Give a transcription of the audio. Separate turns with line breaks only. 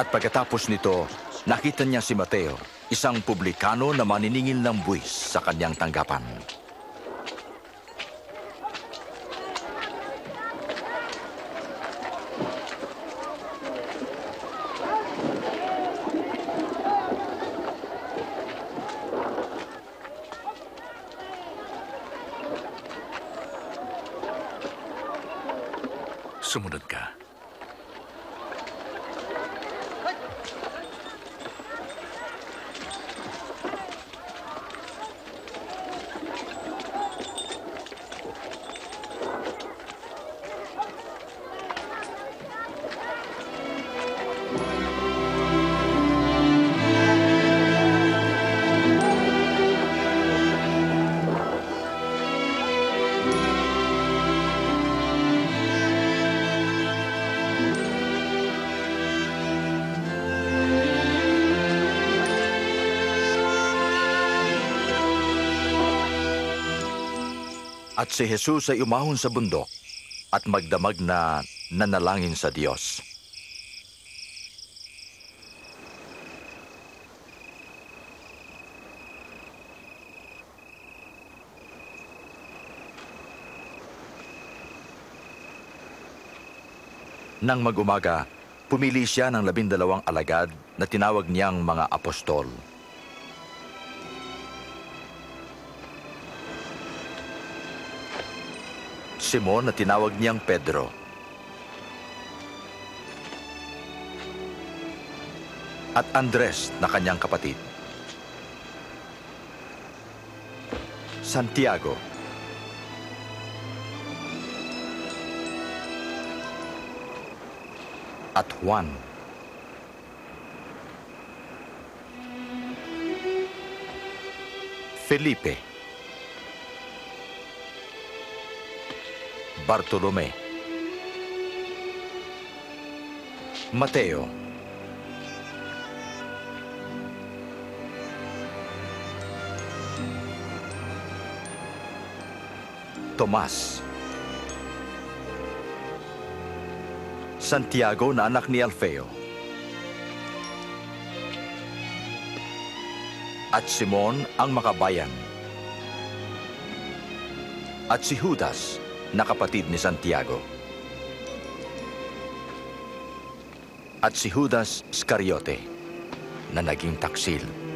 At pagkatapos nito, nakita niya si Mateo, isang publikano na maniningil ng buwis sa kanyang tanggapan.
Sumunod ka.
At si Jesus ay umahon sa bundok at magdamag na nanalangin sa Diyos. Nang mag-umaga, pumili siya ng labindalawang alagad na tinawag niyang mga apostol. Simon na tinawag niyang Pedro. At Andres na kanyang kapatid. Santiago. At Juan. Felipe. Bartolome. Mateo. Tomas. Santiago na anak ni Alfeo. At Simon ang makabayan. At si Judas na kapatid ni Santiago. At si Judas Iscariote na naging taksil